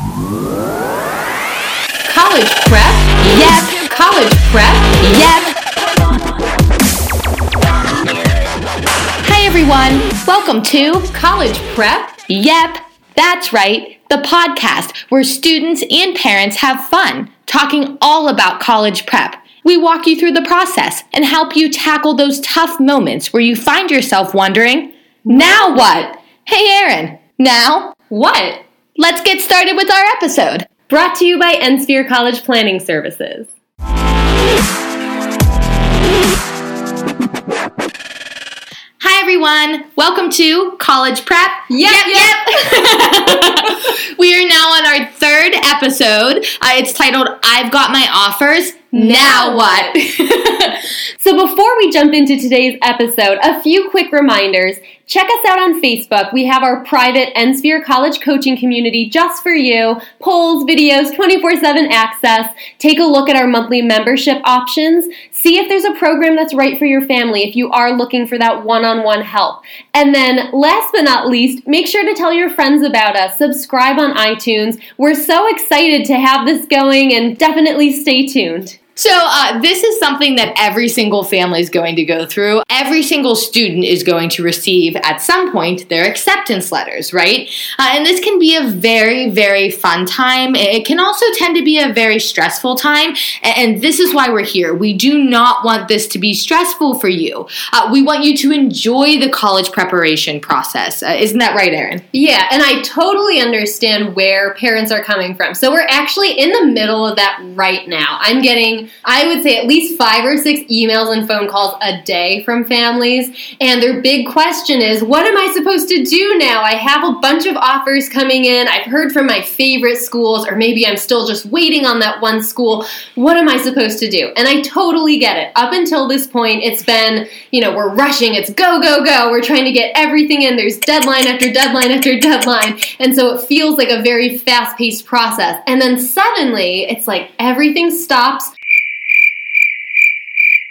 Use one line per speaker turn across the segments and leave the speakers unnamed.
College prep? Yep. College prep? Yep. Hi everyone. Welcome to College Prep? Yep. That's right. The podcast where students and parents have fun talking all about college prep. We walk you through the process and help you tackle those tough moments where you find yourself wondering, now what? Hey Erin, now
What?
Let's get started with our episode.
Brought to you by Ensphere College Planning Services.
Everyone, welcome to College Prep.
Yep,
yep. we are now on our third episode. Uh, it's titled "I've Got My Offers." Now what?
So before we jump into today's episode, a few quick reminders. Check us out on Facebook. We have our private Ensphere College coaching community just for you. Polls, videos, 24-7 access. Take a look at our monthly membership options. See if there's a program that's right for your family if you are looking for that one-on-one help. And then last but not least, make sure to tell your friends about us. Subscribe on iTunes. We're so excited to have this going and definitely stay tuned.
So, uh, this is something that every single family is going to go through. Every single student is going to receive at some point their acceptance letters, right? Uh, and this can be a very, very fun time. It can also tend to be a very stressful time. And this is why we're here. We do not want this to be stressful for you. Uh, we want you to enjoy the college preparation process. Uh, isn't that right, Erin?
Yeah, and I totally understand where parents are coming from. So we're actually in the middle of that right now. I'm getting, I would say, at least five or six emails and phone calls a day from families. And their big question is, what am I supposed to do now? I have a bunch of offers coming in. I've heard from my favorite schools, or maybe I'm still just waiting on that one school. What am I supposed to do? And I totally get it. Up until this point, it's been, you know, we're rushing, it's go, go, go. We're trying to get everything in. There's deadline after deadline after deadline. And so it feels like a very fast paced process. And then suddenly, it's like everything stops.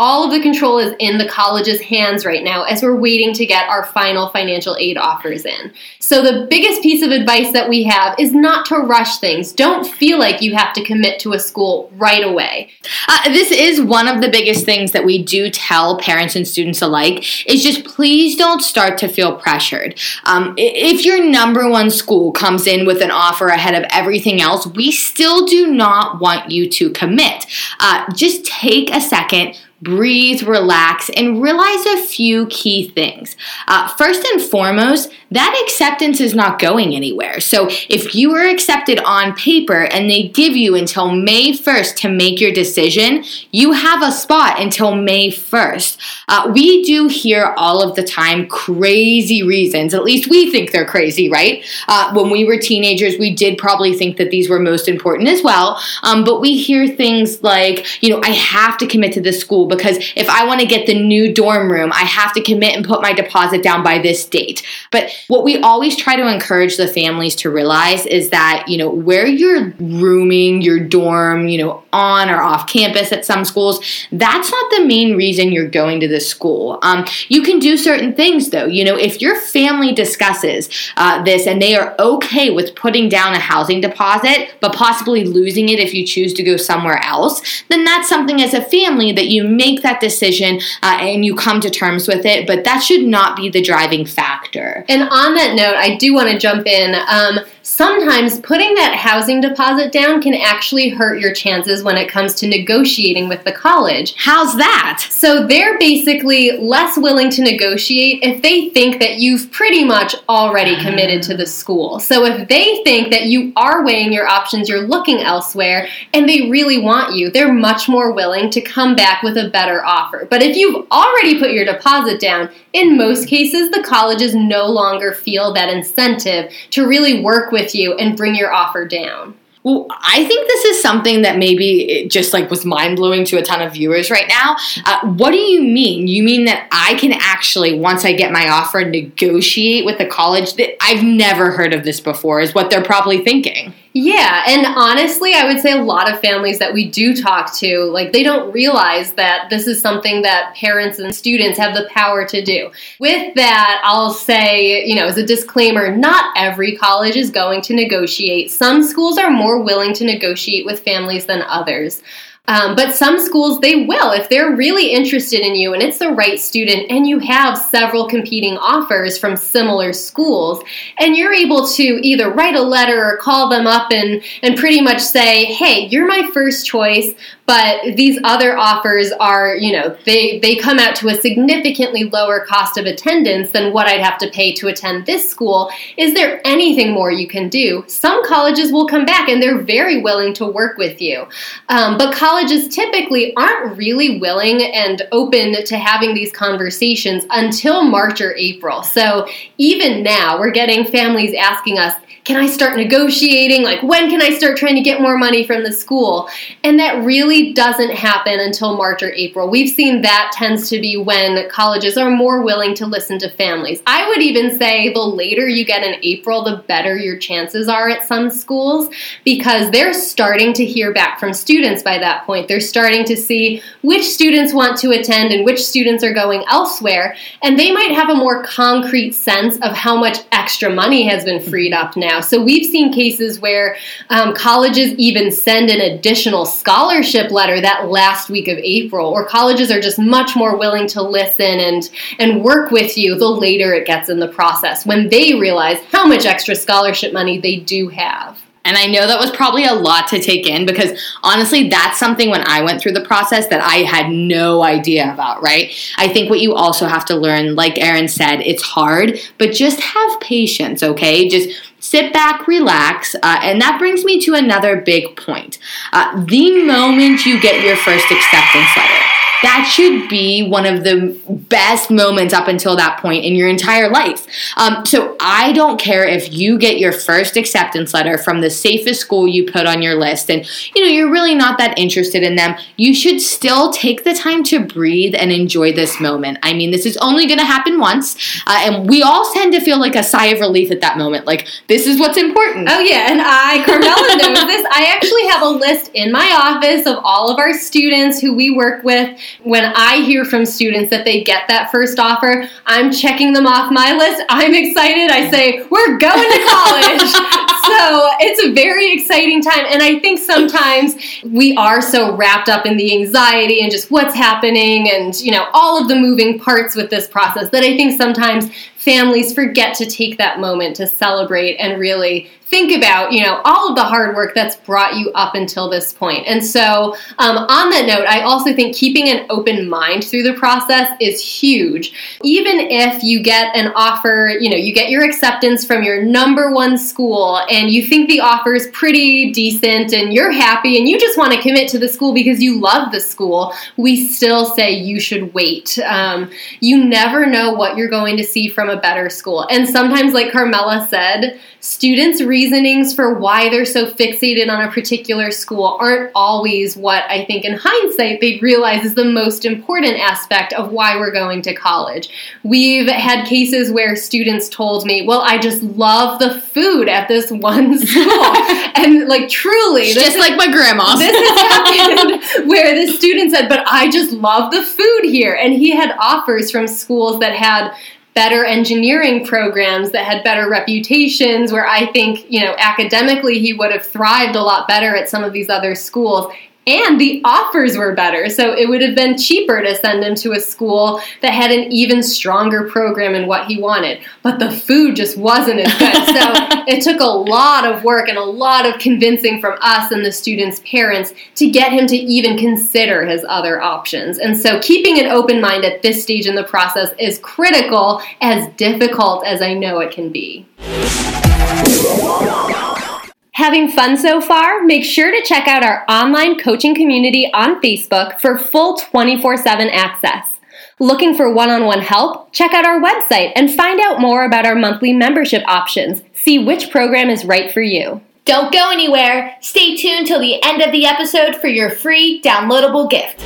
All of the control is in the college's hands right now as we're waiting to get our final financial aid offers in. So, the biggest piece of advice that we have is not to rush things. Don't feel like you have to commit to a school right away.
Uh, this is one of the biggest things that we do tell parents and students alike is just please don't start to feel pressured. Um, if your number one school comes in with an offer ahead of everything else, we still do not want you to commit. Uh, just take a second. Breathe, relax, and realize a few key things. Uh, first and foremost, that acceptance is not going anywhere. So, if you are accepted on paper and they give you until May 1st to make your decision, you have a spot until May 1st. Uh, we do hear all of the time crazy reasons, at least we think they're crazy, right? Uh, when we were teenagers, we did probably think that these were most important as well. Um, but we hear things like, you know, I have to commit to this school because if I want to get the new dorm room, I have to commit and put my deposit down by this date. But what we always try to encourage the families to realize is that, you know, where you're rooming, your dorm, you know, on or off campus at some schools, that's not the main reason you're going to this school. Um, you can do certain things though. You know, if your family discusses uh, this and they are okay with putting down a housing deposit, but possibly losing it if you choose to go somewhere else, then that's something as a family that you make that decision uh, and you come to terms with it. But that should not be the driving factor.
And on that note, I do want to jump in. Um, sometimes putting that housing deposit down can actually hurt your chances when it comes to negotiating with the college.
How's that?
So they're basically less willing to negotiate if they think that you've pretty much already committed to the school. So if they think that you are weighing your options, you're looking elsewhere, and they really want you, they're much more willing to come back with a better offer. But if you've already put your deposit down, in most cases, the colleges no longer feel that incentive to really work with you and bring your offer down.
Well, I think this is something that maybe just like was mind blowing to a ton of viewers right now. Uh, what do you mean? You mean that I can actually, once I get my offer, negotiate with the college? That I've never heard of this before. Is what they're probably thinking.
Yeah, and honestly, I would say a lot of families that we do talk to, like they don't realize that this is something that parents and students have the power to do. With that, I'll say, you know, as a disclaimer, not every college is going to negotiate. Some schools are more willing to negotiate with families than others. Um, but some schools, they will. If they're really interested in you and it's the right student and you have several competing offers from similar schools, and you're able to either write a letter or call them up and, and pretty much say, hey, you're my first choice, but these other offers are, you know, they, they come out to a significantly lower cost of attendance than what I'd have to pay to attend this school. Is there anything more you can do? Some colleges will come back and they're very willing to work with you. Um, but colleges typically aren't really willing and open to having these conversations until March or April. So even now, we're getting families asking us, can I start negotiating? Like, when can I start trying to get more money from the school? And that really doesn't happen until March or April. We've seen that tends to be when colleges are more willing to listen to families. I would even say the later you get in April, the better your chances are at some schools because they're starting to hear back from students by that point. They're starting to see which students want to attend and which students are going elsewhere. And they might have a more concrete sense of how much extra money has been freed up now now. So we've seen cases where um, colleges even send an additional scholarship letter that last week of April, or colleges are just much more willing to listen and and work with you the later it gets in the process when they realize how much extra scholarship money they do have.
And I know that was probably a lot to take in because honestly, that's something when I went through the process that I had no idea about, right? I think what you also have to learn, like Erin said, it's hard, but just have patience, okay? Just sit back, relax. Uh, and that brings me to another big point. Uh, the moment you get your first acceptance letter, that should be one of the best moments up until that point in your entire life. Um, so I don't care if you get your first acceptance letter from the safest school you put on your list and you know you're really not that interested in them. You should still take the time to breathe and enjoy this moment. I mean, this is only going to happen once, uh, and we all tend to feel like a sigh of relief at that moment. Like this is what's important.
Oh yeah, and I, Carmela knows this. I actually have a list in my office of all of our students who we work with when I hear from students that they get that first offer, I'm checking them off my list. I'm excited. I say, we're going to college. so it's a very exciting time. And I think sometimes we are so wrapped up in the anxiety and just what's happening and, you know, all of the moving parts with this process that I think sometimes families forget to take that moment to celebrate and really think about, you know, all of the hard work that's brought you up until this. And so, um, on that note, I also think keeping an open mind through the process is huge. Even if you get an offer, you know, you get your acceptance from your number one school and you think the offer is pretty decent and you're happy and you just want to commit to the school because you love the school, we still say you should wait. Um, you never know what you're going to see from a better school. And sometimes, like Carmela said, students' reasonings for why they're so fixated on a particular school aren't always what I think in hindsight they'd realize is the most important aspect of why we're going to college. We've had cases where students told me, Well, I just love the food at this one school. and like truly,
just like my grandma.
This has happened where the student said, But I just love the food here. And he had offers from schools that had better engineering programs that had better reputations where I think, you know, academically he would have thrived a lot better at some of these other schools and the offers were better. So it would have been cheaper to send him to a school that had an even stronger program in what he wanted. But the food just wasn't as good. so it took a lot of work and a lot of convincing from us and the students' parents to get him to even consider his other options. And so keeping an open mind at this stage in the process is critical, as difficult as I know it can be. Having fun so far? Make sure to check out our online coaching community on Facebook for full 24 7 access. Looking for one on one help? Check out our website and find out more about our monthly membership options. See which program is right for you.
Don't go anywhere. Stay tuned till the end of the episode for your free downloadable gift.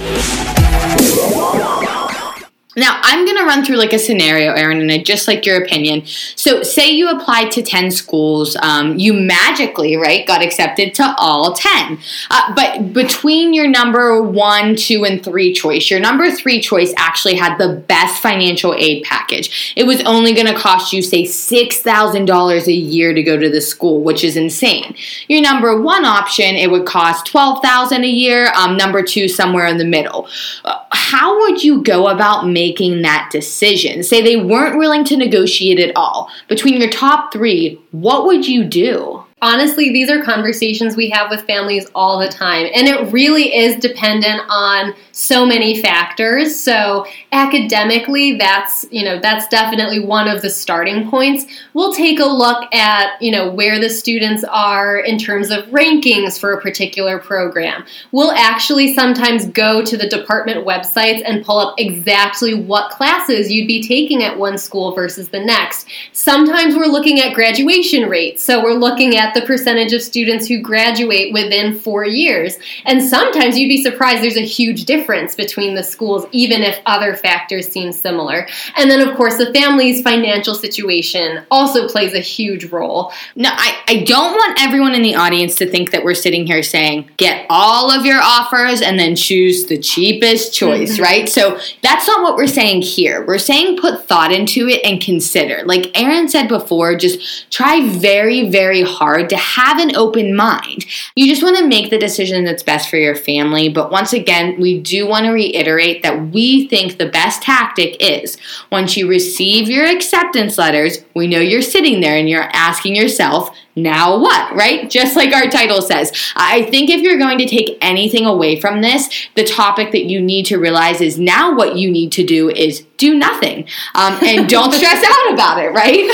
Now, I'm going to run through like a scenario, Erin, and I just like your opinion. So, say you applied to 10 schools, um, you magically, right, got accepted to all 10. Uh, but between your number one, two, and three choice, your number three choice actually had the best financial aid package. It was only going to cost you, say, $6,000 a year to go to the school, which is insane. Your number one option, it would cost $12,000 a year. Um, number two, somewhere in the middle. Uh, how would you go about making that decision. Say they weren't willing to negotiate at all. Between your top three, what would you do?
honestly, these are conversations we have with families all the time. And it really is dependent on so many factors. So academically, that's, you know, that's definitely one of the starting points. We'll take a look at, you know, where the students are in terms of rankings for a particular program. We'll actually sometimes go to the department websites and pull up exactly what classes you'd be taking at one school versus the next. Sometimes we're looking at graduation rates. So we're looking at the percentage of students who graduate within four years. And sometimes you'd be surprised there's a huge difference between the schools, even if other factors seem similar. And then, of course, the family's financial situation also plays a huge role.
No, I, I don't want everyone in the audience to think that we're sitting here saying, get all of your offers and then choose the cheapest choice, mm-hmm. right? So that's not what we're saying here. We're saying put thought into it and consider. Like Erin said before, just try very, very hard to have an open mind. You just want to make the decision that's best for your family. But once again, we do want to reiterate that we think the best tactic is once you receive your acceptance letters, we know you're sitting there and you're asking yourself, now what, right? Just like our title says. I think if you're going to take anything away from this, the topic that you need to realize is now what you need to do is do nothing um, and don't stress out about it, right?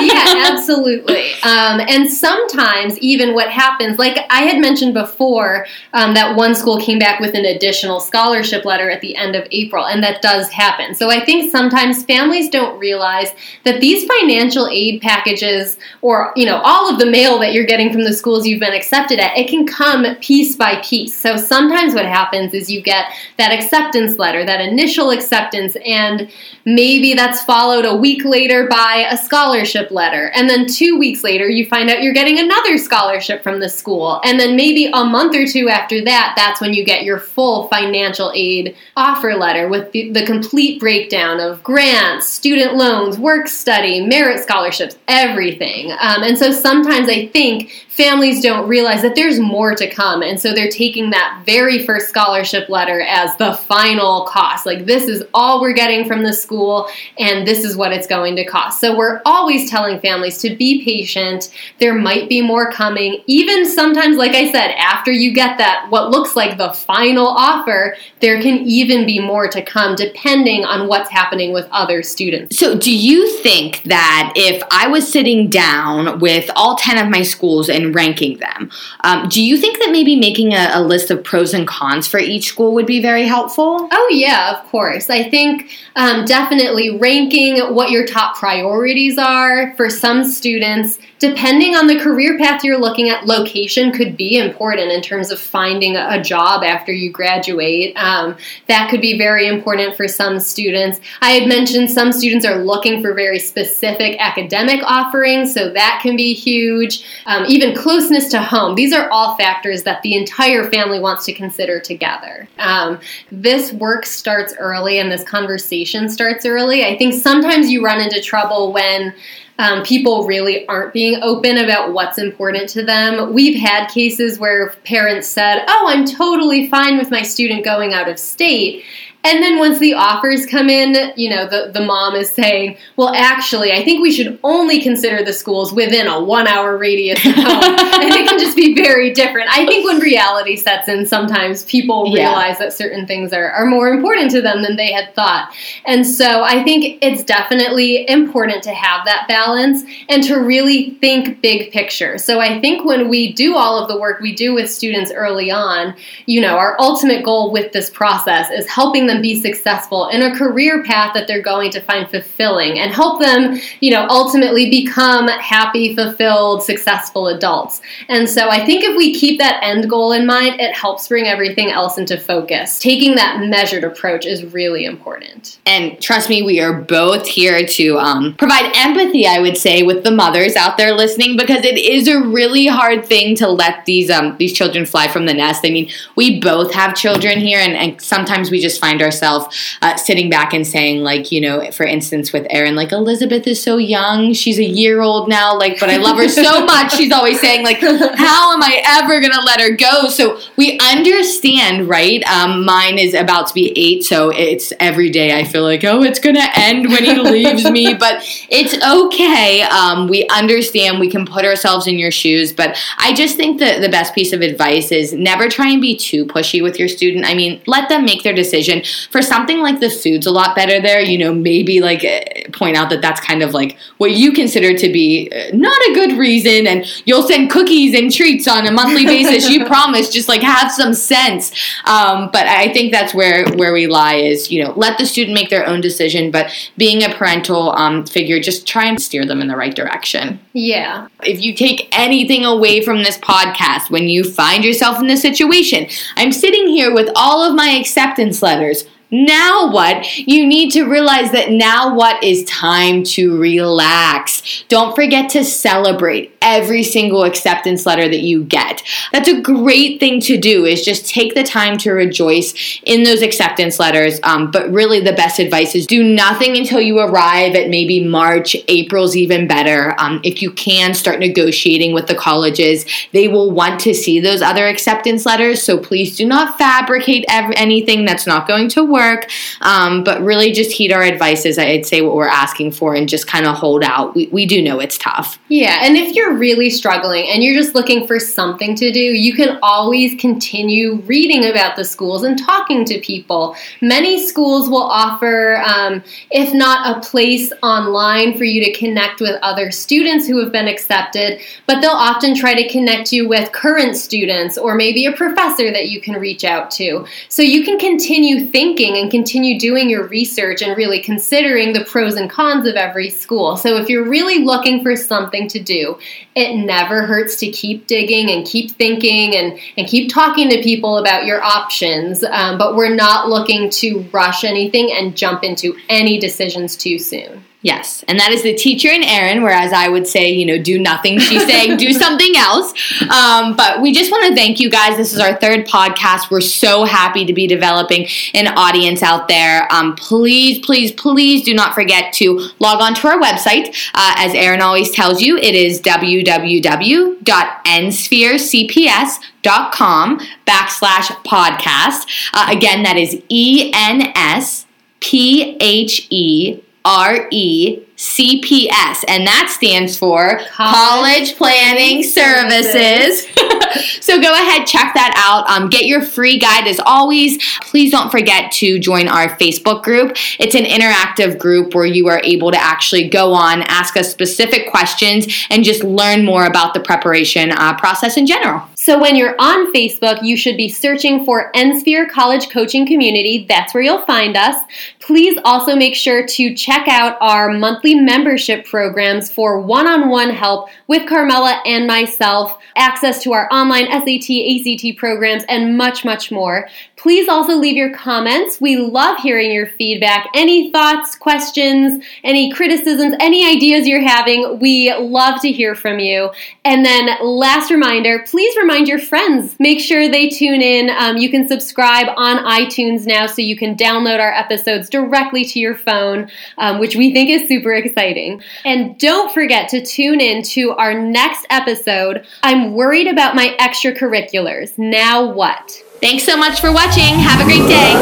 yeah, absolutely. Um, and sometimes, even what happens, like I had mentioned before, um, that one school came back with an additional scholarship letter at the end of April, and that does happen. So I think sometimes families don't realize that these financial aid packages, or you know, all of the mail that you're getting from the schools you've been accepted at, it can come piece by piece. So sometimes what happens is you get that acceptance letter, that initial acceptance, and maybe that's followed a week later by a scholarship letter. And then two weeks later, you find out you're getting another scholarship from the school. And then maybe a month or two after that, that's when you get your full financial aid offer letter with the, the complete breakdown of grants, student loans, work study, merit scholarships, everything. Um, and so sometimes sometimes I think families don't realize that there's more to come. And so they're taking that very first scholarship letter as the final cost. Like, this is all we're getting from the school, and this is what it's going to cost. So we're always telling families to be patient. There might be more coming. Even sometimes, like I said, after you get that, what looks like the final offer, there can even be more to come depending on what's happening with other students.
So, do you think that if I was sitting down with all 10 of my schools and ranking them. Um, do you think that maybe making a, a, list of pros and cons for each school would be very helpful?
Oh, yeah, of course. I think um, definitely ranking what your top priorities are for some students depending on the career path you're looking at, location could be important in terms of finding a job after you graduate. Um, that could be very important for some students. I had mentioned some students are looking for very specific academic offerings, so that can be huge. Um, even closeness to home. These are all factors that the entire family wants to consider together. Um, this work starts early and this conversation starts early. I think sometimes you run into trouble when um, people really aren't being open about what's important to them. We've had cases where parents said, Oh, I'm totally fine with my student going out of state. And then once the offers come in, you know, the, the mom is saying, well, actually, I think we should only consider the schools within a one hour radius of home. and it can just be very different. I think when reality sets in, sometimes people yeah. realize that certain things are, are more important to them than they had thought. And so I think it's definitely important to have that balance and to really think big picture. So I think when we do all of the work we do with students early on, you know, our ultimate goal with this process is helping them be successful in a career path that they're going to find fulfilling and help them, you know, ultimately become happy, fulfilled, successful adults. And so I think if we keep that end goal in mind, it helps bring everything else into focus. Taking that measured approach is really important.
And trust me, we are both here to um, provide empathy, I would say, with the mothers out there listening because it is a really hard thing to let these um, these children fly from the nest. I mean, we both have children here, and, and sometimes we just find ourselves uh, sitting back and saying, like, you know, for instance, with Erin, like Elizabeth is so young, she's a year old now, like, but I love her so much. She's always saying, like, how am I ever gonna let her go? So we understand, right? Um, mine is about to be eight, so it's every day I feel like, oh, it's gonna end when he leaves me, but it's okay. Um, we understand. We can put ourselves in your shoes, but I just think that the best piece of advice is never try and be too pushy with your student. I mean, let them make their decision. For something like the food's a lot better there, you know, maybe like eh, point out that that's kind of like what you consider to be eh, not a good reason, and you'll send cookies and treats on a monthly basis. you promise, just like have some sense. Um, but I think that's where where we lie is you know let the student make their own decision, but being a parental um, figure, just try and steer them in the right direction.
Yeah.
If you take anything away from this podcast when you find yourself in this situation, I'm sitting here with all of my acceptance letters now what? You need to realize that now what is time to relax. Don't forget to celebrate every single acceptance letter that you get. That's a great thing to do is just take the time to rejoice in those acceptance letters. Um, but really the best advice is do nothing until you arrive at maybe March. April's even better. Um, if you can start negotiating with the colleges, they will want to see those other acceptance letters. So please do not fabricate ev- anything that's not going to work work. Um, but really just heed our advices. I'd say what we're asking for and just kind of hold out. We, we do know it's tough.
Yeah. And if you're really struggling and you're just looking for something to do, you can always continue reading about the schools and talking to people. Many schools will offer, um, if not a place online for you to connect with other students who have been accepted, but they'll often try to connect you with current students or maybe a professor that you can reach out to. So you can continue thinking and continue doing your research and really considering the pros and cons of every school. So if you're really looking for something to do, it never hurts to keep digging and keep thinking and, and keep talking to people about your options. Um, but we're not looking to rush anything and jump into any decisions too soon.
Yes, and that is the teacher in Erin, whereas I would say, you know, do nothing. She's saying do something else. Um, but we just want to thank you guys. This is our third podcast. We're so happy to be developing an audience out there. Um, please, please, please do not forget to log on to our website. Uh, as Erin always tells you, it is www.enspherecps.com backslash podcast. Uh, again, that is E N S P H E R E C P S, and that stands for College, College Planning Services. so go ahead, check that out. Um, get your free guide as always. Please don't forget to join our Facebook group. It's an interactive group where you are able to actually go on, ask us specific questions, and just learn more about the preparation uh, process in general.
So when you're on Facebook, you should be searching for Ensphere College Coaching Community. That's where you'll find us. Please also make sure to check out our monthly membership programs for one-on-one help with Carmela and myself, access to our online SAT, ACT programs, and much, much more. Please also leave your comments. We love hearing your feedback. Any thoughts, questions, any criticisms, any ideas you're having, we love to hear from you. And then, last reminder please remind your friends. Make sure they tune in. Um, you can subscribe on iTunes now so you can download our episodes directly to your phone, um, which we think is super exciting. And don't forget to tune in to our next episode. I'm worried about my extracurriculars. Now what?
Thanks so much for watching. Have a great day.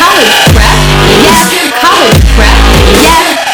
College prep? Yes. College prep? Yes.